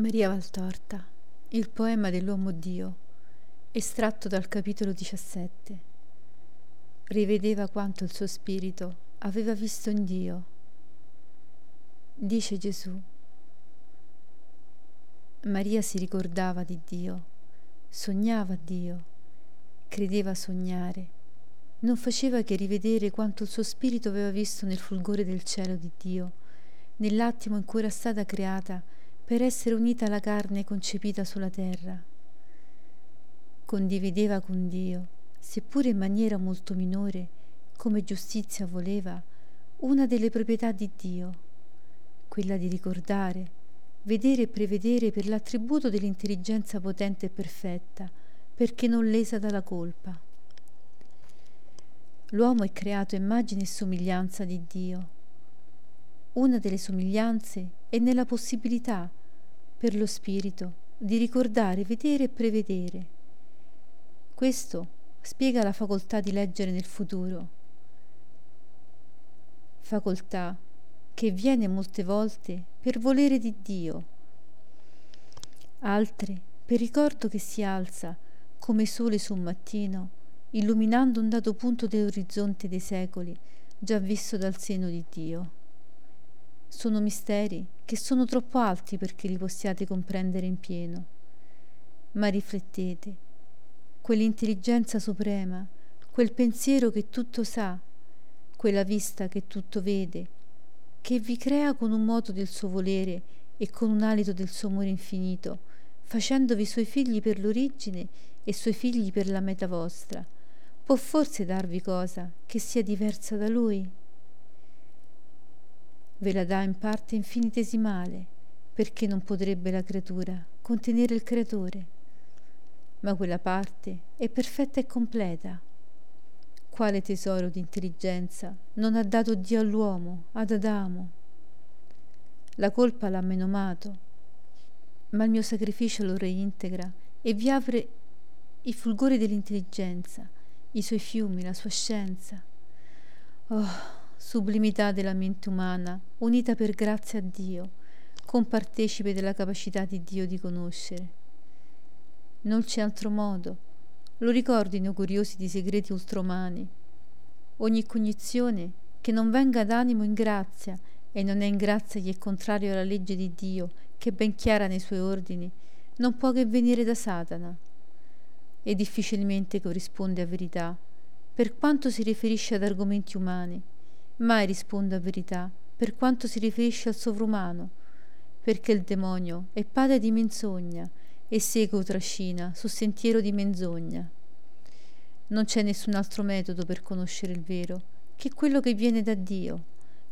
Maria Valtorta, il poema dell'uomo Dio, estratto dal capitolo 17. Rivedeva quanto il suo spirito aveva visto in Dio. Dice Gesù. Maria si ricordava di Dio, sognava Dio, credeva sognare, non faceva che rivedere quanto il suo spirito aveva visto nel fulgore del cielo di Dio, nell'attimo in cui era stata creata per essere unita alla carne concepita sulla terra. Condivideva con Dio, seppure in maniera molto minore, come giustizia voleva, una delle proprietà di Dio, quella di ricordare, vedere e prevedere per l'attributo dell'intelligenza potente e perfetta, perché non lesa dalla colpa. L'uomo è creato immagine e somiglianza di Dio. Una delle somiglianze è nella possibilità per lo spirito di ricordare, vedere e prevedere. Questo spiega la facoltà di leggere nel futuro, facoltà che viene molte volte per volere di Dio, altre per ricordo che si alza come sole su un mattino, illuminando un dato punto dell'orizzonte dei secoli già visto dal seno di Dio. Sono misteri che sono troppo alti perché li possiate comprendere in pieno. Ma riflettete, quell'intelligenza suprema, quel pensiero che tutto sa, quella vista che tutto vede, che vi crea con un moto del suo volere e con un alito del suo amore infinito, facendovi suoi figli per l'origine e suoi figli per la meta vostra, può forse darvi cosa che sia diversa da lui? Ve la dà in parte infinitesimale, perché non potrebbe la creatura contenere il creatore. Ma quella parte è perfetta e completa. Quale tesoro di intelligenza non ha dato Dio all'uomo, ad Adamo? La colpa l'ha menomato, ma il mio sacrificio lo reintegra e vi apre i fulgori dell'intelligenza, i suoi fiumi, la sua scienza. Oh, sublimità della mente umana, unita per grazia a Dio, compartecipe della capacità di Dio di conoscere. Non c'è altro modo, lo ricordino curiosi di segreti ultraumani. Ogni cognizione che non venga d'animo in grazia e non è in grazia chi è contrario alla legge di Dio, che è ben chiara nei suoi ordini, non può che venire da Satana e difficilmente corrisponde a verità, per quanto si riferisce ad argomenti umani mai risponde a verità per quanto si riferisce al sovrumano, perché il demonio è padre di menzogna e segue trascina su sentiero di menzogna. Non c'è nessun altro metodo per conoscere il vero che quello che viene da Dio,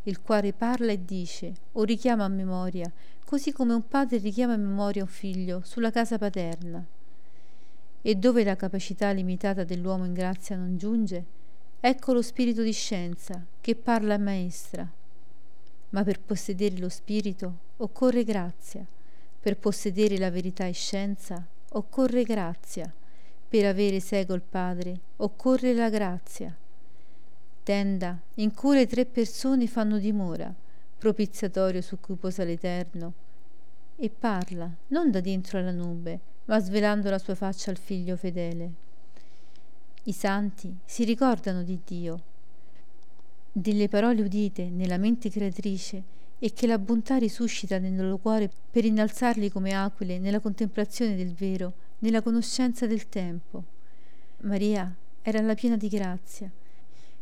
il quale parla e dice o richiama a memoria, così come un padre richiama a memoria un figlio sulla casa paterna. E dove la capacità limitata dell'uomo in grazia non giunge, Ecco lo spirito di scienza che parla maestra. Ma per possedere lo spirito occorre grazia, per possedere la verità e scienza occorre grazia, per avere seco il Padre occorre la grazia. Tenda in cui le tre persone fanno dimora, propiziatorio su cui posa l'Eterno, e parla non da dentro alla nube, ma svelando la sua faccia al figlio fedele. I santi si ricordano di Dio, delle parole udite nella mente creatrice e che la bontà risuscita nel loro cuore per innalzarli come aquile nella contemplazione del vero, nella conoscenza del tempo. Maria era alla piena di grazia.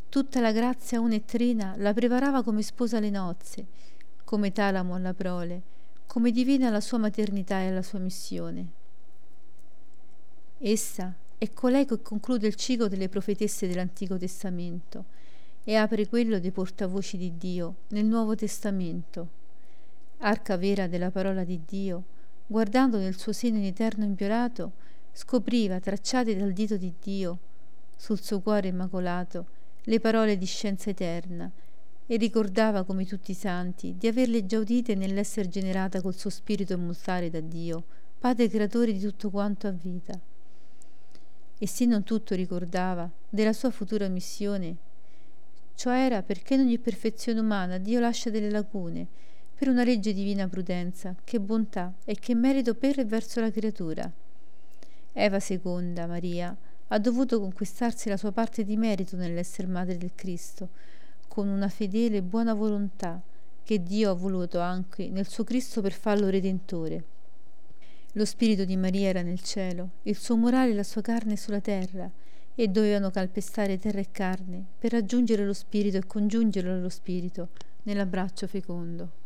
Tutta la grazia una e trina la preparava come sposa alle nozze, come talamo alla prole, come divina alla sua maternità e alla sua missione. Essa è colei che conclude il ciclo delle profetesse dell'Antico Testamento e apre quello dei portavoci di Dio nel Nuovo Testamento. Arca vera della parola di Dio, guardando nel suo seno in eterno impiorato, scopriva tracciate dal dito di Dio sul suo cuore immacolato le parole di scienza eterna e ricordava come tutti i santi di averle già udite nell'essere generata col suo spirito immortale da Dio, Padre creatore di tutto quanto ha vita e se non tutto ricordava della sua futura missione, ciò era perché in ogni perfezione umana Dio lascia delle lacune, per una legge divina prudenza, che bontà e che merito per e verso la creatura. Eva II, Maria, ha dovuto conquistarsi la sua parte di merito nell'essere madre del Cristo, con una fedele e buona volontà che Dio ha voluto anche nel suo Cristo per farlo redentore. Lo spirito di Maria era nel cielo, il suo morale e la sua carne sulla terra, e dovevano calpestare terra e carne per raggiungere lo spirito e congiungerlo allo spirito nell'abbraccio fecondo.